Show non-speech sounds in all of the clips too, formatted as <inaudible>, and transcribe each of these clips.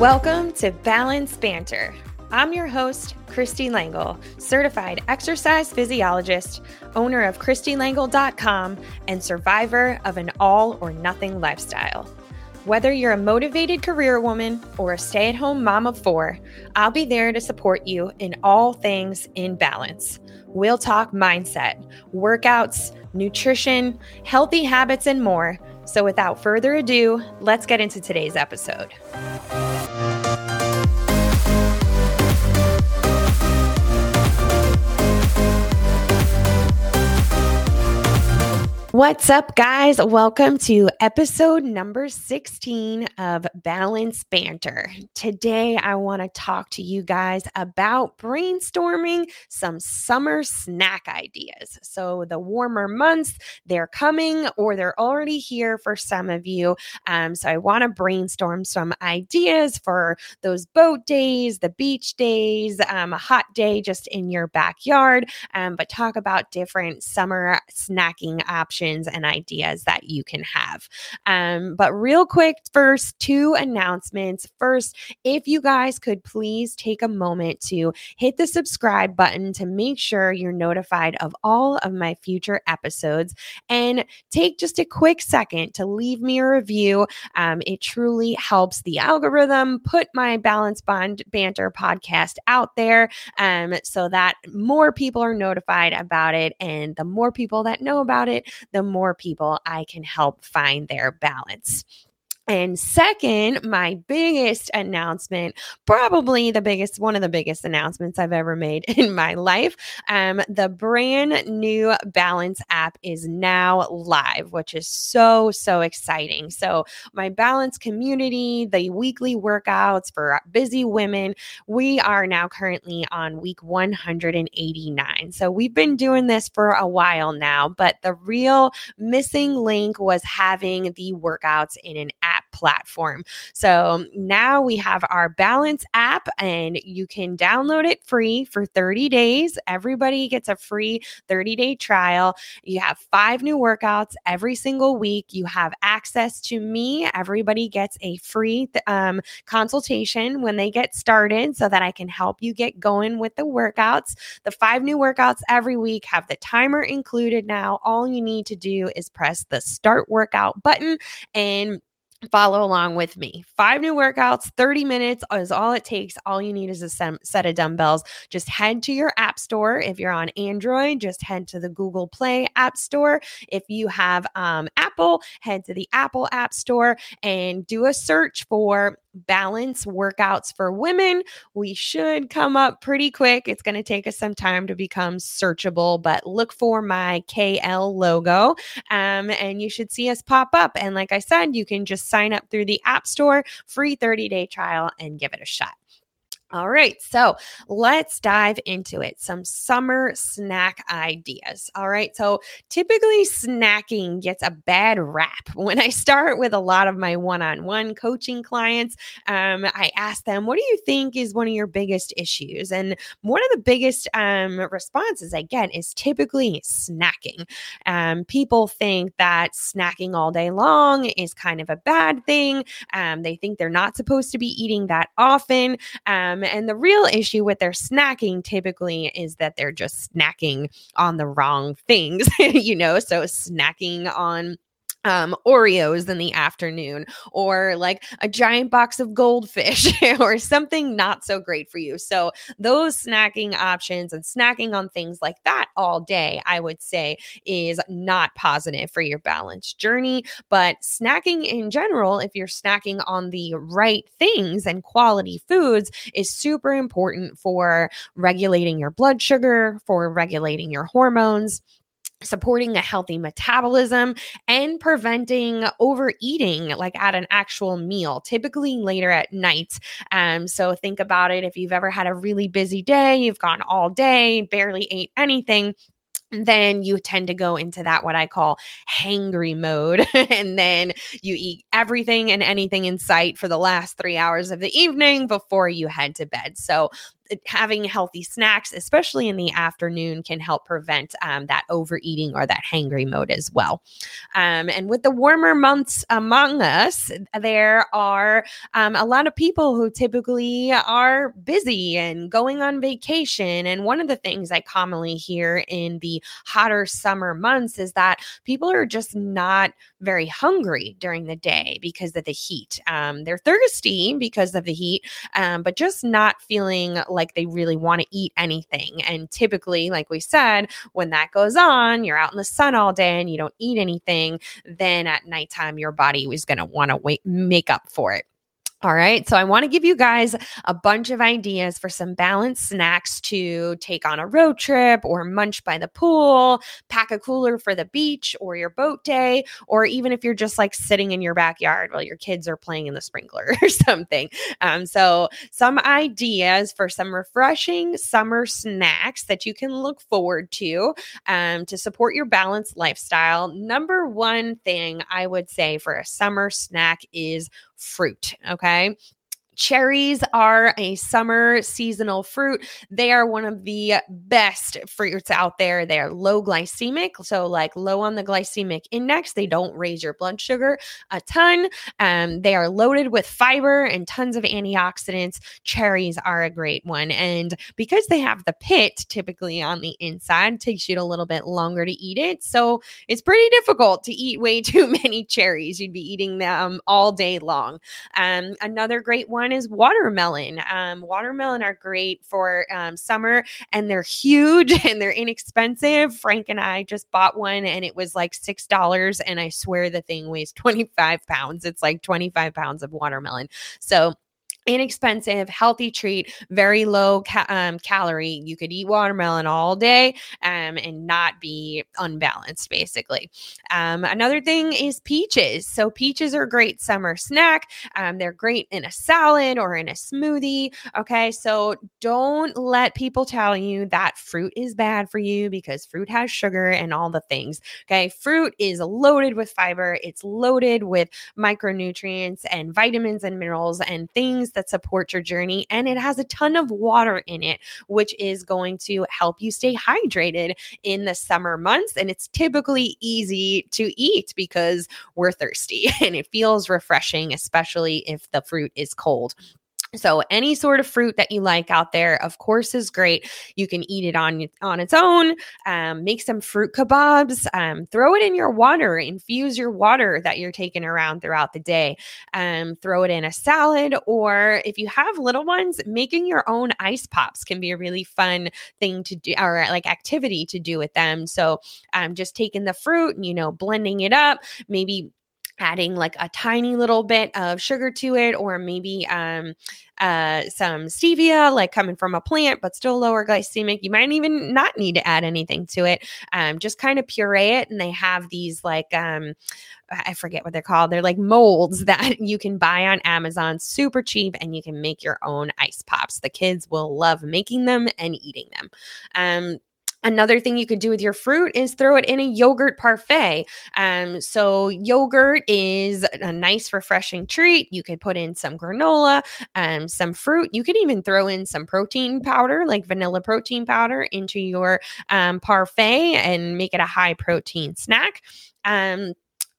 Welcome to Balance Banter. I'm your host, Kristie Langle, certified exercise physiologist, owner of KristieLangle.com, and survivor of an all or nothing lifestyle. Whether you're a motivated career woman or a stay at home mom of four, I'll be there to support you in all things in balance. We'll talk mindset, workouts, nutrition, healthy habits, and more. So, without further ado, let's get into today's episode. What's up, guys? Welcome to episode number 16 of Balance Banter. Today, I want to talk to you guys about brainstorming some summer snack ideas. So, the warmer months, they're coming or they're already here for some of you. Um, so, I want to brainstorm some ideas for those boat days, the beach days, um, a hot day just in your backyard, um, but talk about different summer snacking options options and ideas that you can have. Um, but real quick, first, two announcements. First, if you guys could please take a moment to hit the subscribe button to make sure you're notified of all of my future episodes and take just a quick second to leave me a review. Um, it truly helps the algorithm put my Balance Bond Banter podcast out there um, so that more people are notified about it. And the more people that know about it, the more people I can help find their balance. And second, my biggest announcement, probably the biggest, one of the biggest announcements I've ever made <laughs> in my life. Um, the brand new Balance app is now live, which is so, so exciting. So, my Balance community, the weekly workouts for busy women, we are now currently on week 189. So, we've been doing this for a while now, but the real missing link was having the workouts in an app platform. So now we have our Balance app and you can download it free for 30 days. Everybody gets a free 30 day trial. You have five new workouts every single week. You have access to me. Everybody gets a free um, consultation when they get started so that I can help you get going with the workouts. The five new workouts every week have the timer included now. All you need to do is press the start workout button and follow along with me. Five new workouts, 30 minutes is all it takes. All you need is a set of dumbbells. Just head to your app store. If you're on Android, just head to the Google Play App Store. If you have um, Apple, head to the Apple App Store and do a search for balance workouts for women. We should come up pretty quick. It's going to take us some time to become searchable, but look for my KL logo um, and you should see us pop up. And like I said, you can just sign up through the App Store, free 30 day trial, and give it a shot. All right, so let's dive into it. Some summer snack ideas. All right, so typically snacking gets a bad rap. <laughs> When I start with a lot of my one on one coaching clients, um, I ask them, What do you think is one of your biggest issues? And one of the biggest um, responses I get is typically snacking. Um, people think that snacking all day long is kind of a bad thing. Um, they think they're not supposed to be eating that often. Um, and the real issue with their snacking typically is that they're just snacking on the wrong things, <laughs> you know, so snacking on um, Oreos in the afternoon, or like a giant box of goldfish, <laughs> or something not so great for you. So, those snacking options and snacking on things like that all day, I would say, is not positive for your balance journey. But snacking in general, if you're snacking on the right things and quality foods, is super important for regulating your blood sugar, for regulating your hormones supporting a healthy metabolism and preventing overeating like at an actual meal typically later at night um, so think about it if you've ever had a really busy day you've gone all day barely ate anything then you tend to go into that what I call hangry mode. <laughs> and then you eat everything and anything in sight for the last three hours of the evening before you head to bed. So having healthy snacks, especially in the afternoon, can help prevent um, that overeating or that hangry mode as well. Um, and with the warmer months among us, there are um, a lot of people who typically are busy and going on vacation. And one of the things I commonly hear in the hotter summer months is that people are just not very hungry during the day because of the heat. Um, they're thirsty because of the heat, um, but just not feeling like they really want to eat anything. And typically, like we said, when that goes on, you're out in the sun all day and you don't eat anything, then at nighttime, your body is going to want to make up for it. All right. So I want to give you guys a bunch of ideas for some balanced snacks to take on a road trip or munch by the pool, pack a cooler for the beach or your boat day, or even if you're just like sitting in your backyard while your kids are playing in the sprinkler <laughs> or something. Um, so, some ideas for some refreshing summer snacks that you can look forward to um, to support your balanced lifestyle. Number one thing I would say for a summer snack is fruit. Okay. Cherries are a summer seasonal fruit. They are one of the best fruits out there. They are low glycemic, so like low on the glycemic index. They don't raise your blood sugar a ton. Um, they are loaded with fiber and tons of antioxidants. Cherries are a great one, and because they have the pit typically on the inside, takes you a little bit longer to eat it. So it's pretty difficult to eat way <laughs> too many cherries. You'd be eating them all day long. Um, another great one one is watermelon. Um, watermelon are great for um, summer and they're huge <laughs> and they're inexpensive. Frank and I just bought one and it was like $6. And I swear the thing weighs 25 pounds. It's like 25 pounds of watermelon. So, inexpensive, healthy treat, very low ca- um, calorie. You could eat watermelon all day um, and not be unbalanced, basically. Um, another thing is peaches. So, peaches are a great summer snack. Um, they're great in a salad or in a smoothie. Okay. So, don't let people tell you that fruit is bad for you because fruit has sugar and all the things. Okay. Fruit is loaded with fiber, it's loaded with micronutrients and vitamins and minerals and things that support your journey. And it has a ton of water in it, which is going to help you stay hydrated in the summer months. And it's typically easy to eat because we're thirsty <laughs> and it feels refreshing, especially if the fruit is cold. So any sort of fruit that you like out there, of course, is great. You can eat it on on its own. Um, make some fruit kebabs. Um, throw it in your water. Infuse your water that you're taking around throughout the day. Um, throw it in a salad, or if you have little ones, making your own ice pops can be a really fun thing to do, or like activity to do with them. So, um, just taking the fruit, and, you know, blending it up, maybe adding like a tiny little bit of sugar to it or maybe um, uh, some stevia like coming from a plant but still lower glycemic you might even not need to add anything to it. Um, just kind of puree it and they have these like um, i forget what they're called. They're like molds <laughs> that you can buy on amazon super cheap and you can make your own ice pops. The kids will love making them and eating them. Um, Another thing you could do with your fruit is throw it in a yogurt parfait. Um, so, yogurt is a nice, refreshing treat. You could put in some granola, um, some fruit. You could even throw in some protein powder, like vanilla protein powder, into your um, parfait and make it a high protein snack. Um,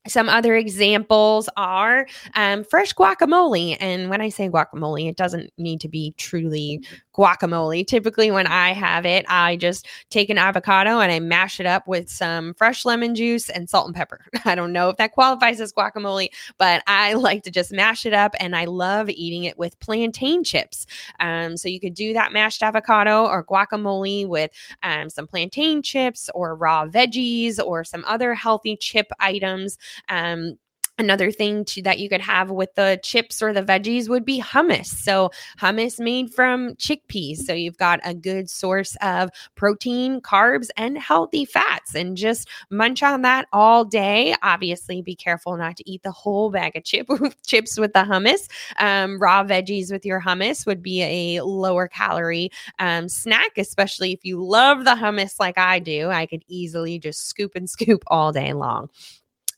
some other examples are um, fresh guacamole. And when I say guacamole, it doesn't need to be truly guacamole. Typically, when I have it, I just take an avocado and I mash it up with some fresh lemon juice and salt and pepper. <laughs> I don't know if that qualifies as guacamole, but I <laughs> like to just mash it up and I love eating it with plantain chips. Um, so you could do that mashed avocado or guacamole with um, some plantain chips or raw veggies or some other healthy chip items. Um, Another thing to, that you could have with the chips or the veggies would be hummus. So, hummus made from chickpeas. So, you've got a good source of protein, carbs, and healthy fats. And just munch on that all day. Obviously, be careful not to eat the whole bag of chip, <laughs> chips with the hummus. Um, raw veggies with your hummus would be a lower calorie um, snack, especially if you love the hummus like I do. I could easily just scoop and scoop all day long.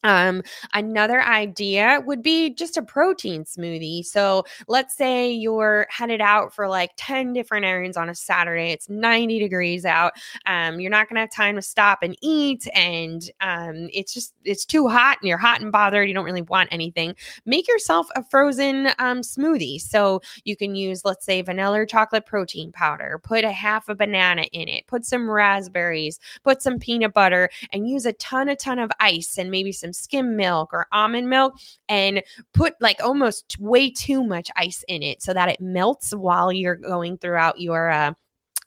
Um, another idea would be just a protein smoothie. So let's say you're headed out for like 10 different errands on a Saturday. It's 90 degrees out. Um, you're not gonna have time to stop and eat, and um, it's just it's too hot and you're hot and bothered. You don't really want anything. Make yourself a frozen um, smoothie. So you can use, let's say, vanilla or chocolate protein powder, put a half a banana in it, put some raspberries, put some peanut butter, and use a ton, a ton of ice and maybe some skim milk or almond milk and put like almost way too much ice in it so that it melts while you're going throughout your uh,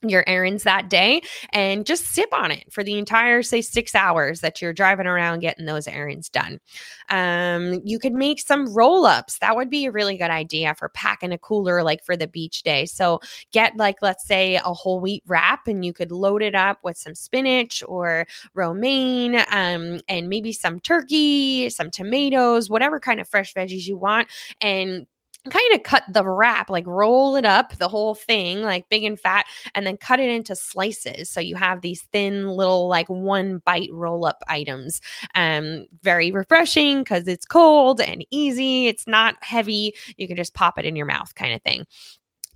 your errands that day and just sip on it for the entire say six hours that you're driving around getting those errands done. Um, you could make some roll-ups. That would be a really good idea for packing a cooler like for the beach day. So get like let's say a whole wheat wrap and you could load it up with some spinach or romaine um, and maybe some turkey some tomatoes whatever kind of fresh veggies you want and kind of cut the wrap, like roll it up, the whole thing, like big and fat, and then cut it into slices. So you have these thin little, like one bite roll up items. Um, very refreshing because it's cold and easy. It's not heavy. You can just pop it in your mouth, kind of thing.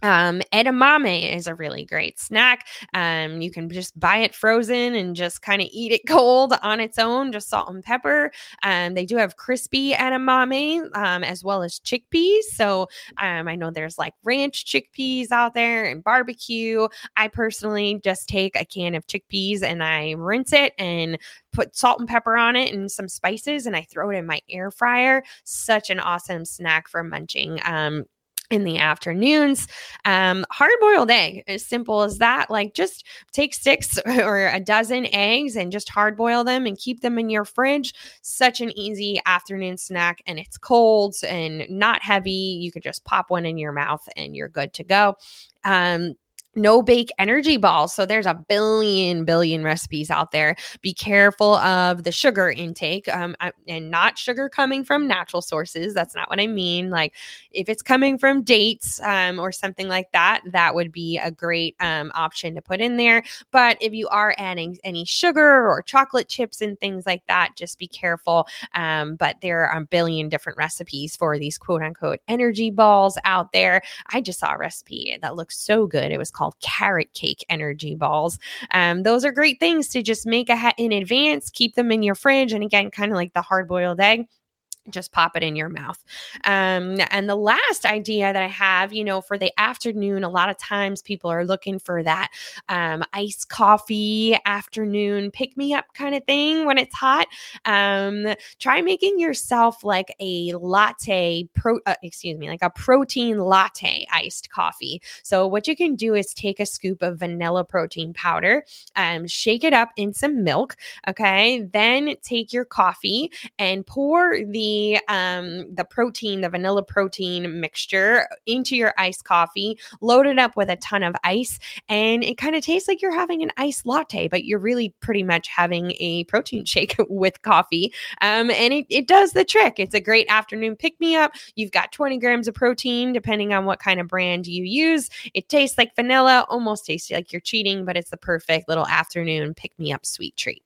Um, edamame is a really great snack. Um, you can just buy it frozen and just kind of eat it <laughs> cold on its own, just salt and pepper. Um, they do have crispy edamame um, as well as chickpeas. So um, I know there's like ranch chickpeas out there and barbecue. I personally just take a can of chickpeas and I rinse it and put salt and pepper on it and some spices and I throw it in my air fryer. Such an awesome snack for munching. Um, in the afternoons. Um, hard boiled egg, as simple as that. Like just take six <laughs> or a dozen eggs and just hard boil them and keep them in your fridge. Such an easy afternoon snack, and it's cold and not heavy. You could just pop one in your mouth and you're good to go. Um, no bake energy balls. So there's a billion, billion recipes out there. Be careful of the sugar intake um, and not sugar coming from natural sources. That's not what I mean. Like if it's coming from dates um, or something like that, that would be a great um, option to put in there. But if you are adding any sugar or chocolate chips and things like that, just be careful. Um, but there are a billion different recipes for these quote unquote energy balls out there. I just saw a recipe that looks so good. It was called carrot cake energy balls. Um, those are great things to just make a ha- in advance, keep them in your fridge. And again, kind of like the hard boiled egg just pop it in your mouth. Um, and the last idea that I have, you know, for the afternoon, a lot of times people are looking for that um, iced coffee afternoon pick me up kind of thing when it's hot. Um, try making yourself like a latte, pro, uh, excuse me, like a protein latte iced coffee. So, what you can do is take a scoop of vanilla protein powder, um, shake it up in some milk. Okay. Then take your coffee and pour the um, the protein, the vanilla protein mixture into your iced coffee, load it up with a ton of ice, and it kind of tastes like you're having an iced latte, but you're really pretty much having a protein <laughs> shake with coffee. Um, and it, it does the trick. It's a great afternoon pick me up. You've got 20 grams of protein, depending on what kind of brand you use. It tastes like vanilla, almost tastes like you're cheating, but it's the perfect little afternoon pick me up sweet treat.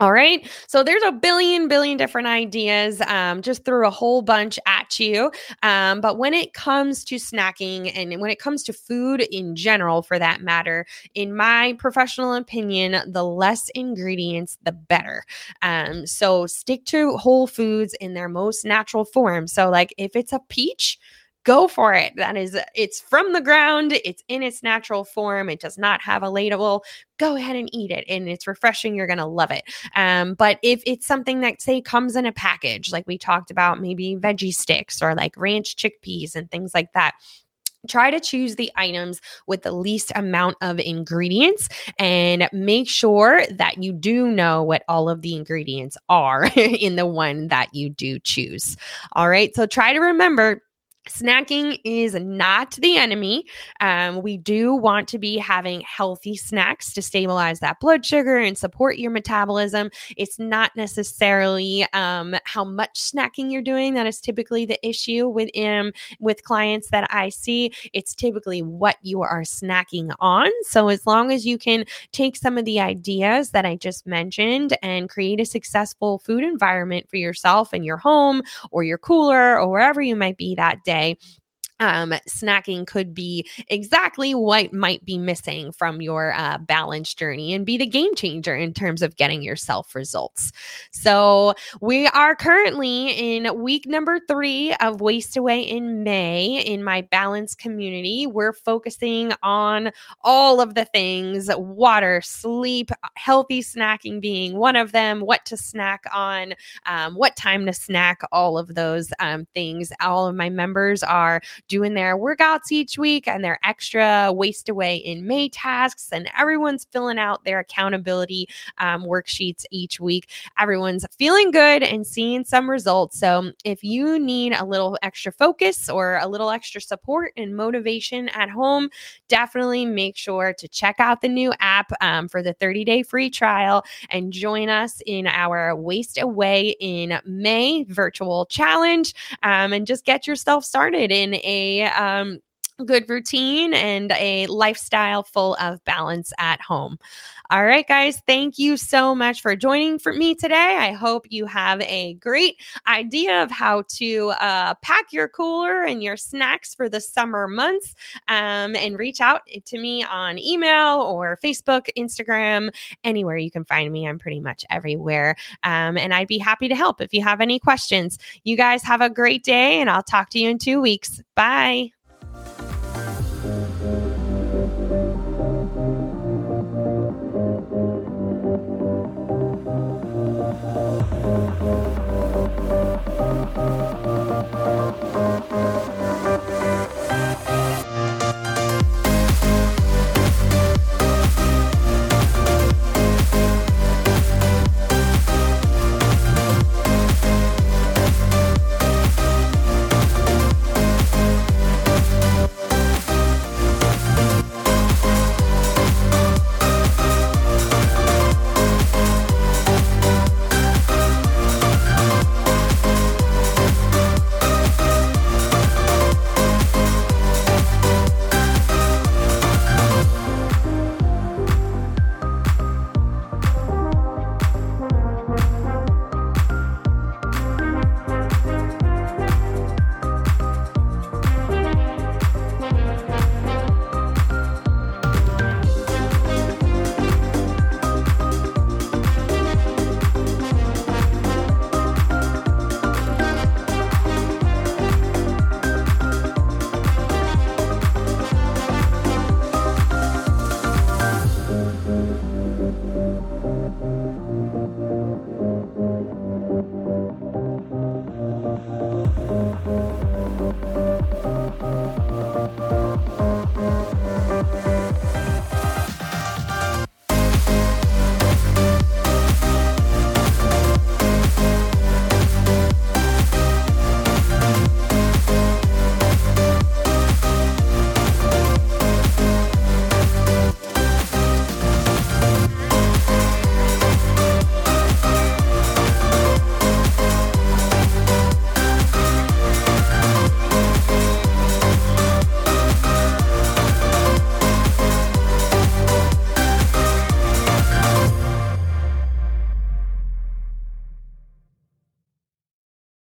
All right. So there's a billion, billion different ideas. Um, just threw a whole bunch at you. Um, but when it comes to snacking and when it comes to food in general, for that matter, in my professional opinion, the less ingredients, the better. Um, so stick to whole foods in their most natural form. So, like if it's a peach, go for it. That is, it's from the ground, it's in its natural form, it does not have a label. Go ahead and eat it, and it's refreshing. You're gonna love it. Um, but if it's something that, say, comes in a package, like we talked about, maybe veggie sticks or like ranch chickpeas and things like that, try to choose the items with the least amount of ingredients and make sure that you do know what all of the ingredients are <laughs> in the one that you do choose. All right. So try to remember Snacking is not the enemy. Um, we do want to be having healthy snacks to stabilize that blood sugar and support your metabolism. It's not necessarily um, how much snacking you're doing that is typically the issue with um, with clients that I see. It's typically what you are snacking on. So as long as you can take some of the ideas that I just mentioned and create a successful food environment for yourself and your home or your cooler or wherever you might be that day day um, snacking could be exactly what might be missing from your uh, balance journey and be the game changer in terms of getting yourself results. So, we are currently in week number three of Waste Away in May in my balance community. We're focusing on all of the things water, sleep, healthy snacking being one of them, what to snack on, um, what time to snack, all of those um, things. All of my members are doing their workouts each week and their extra waste away in May tasks, and everyone's filling out their accountability um, worksheets each week. Everyone's feeling good and seeing some results. So, if you need a little extra focus or a little extra support and motivation at home, definitely make sure to check out the new app um, for the 30 day free trial and join us in our Waste Away in May virtual challenge um, and just get yourself started in a um, good routine and a lifestyle full of balance at home. All right, guys, thank you so much for joining for me today. I hope you have a great idea of how to uh, pack your cooler and your snacks for the summer months. Um, and reach out to me on email or Facebook, Instagram, anywhere you can find me. I'm pretty much everywhere. Um, and I'd be happy to help if you have any questions. You guys have a great day, and I'll talk to you in two weeks. Bye.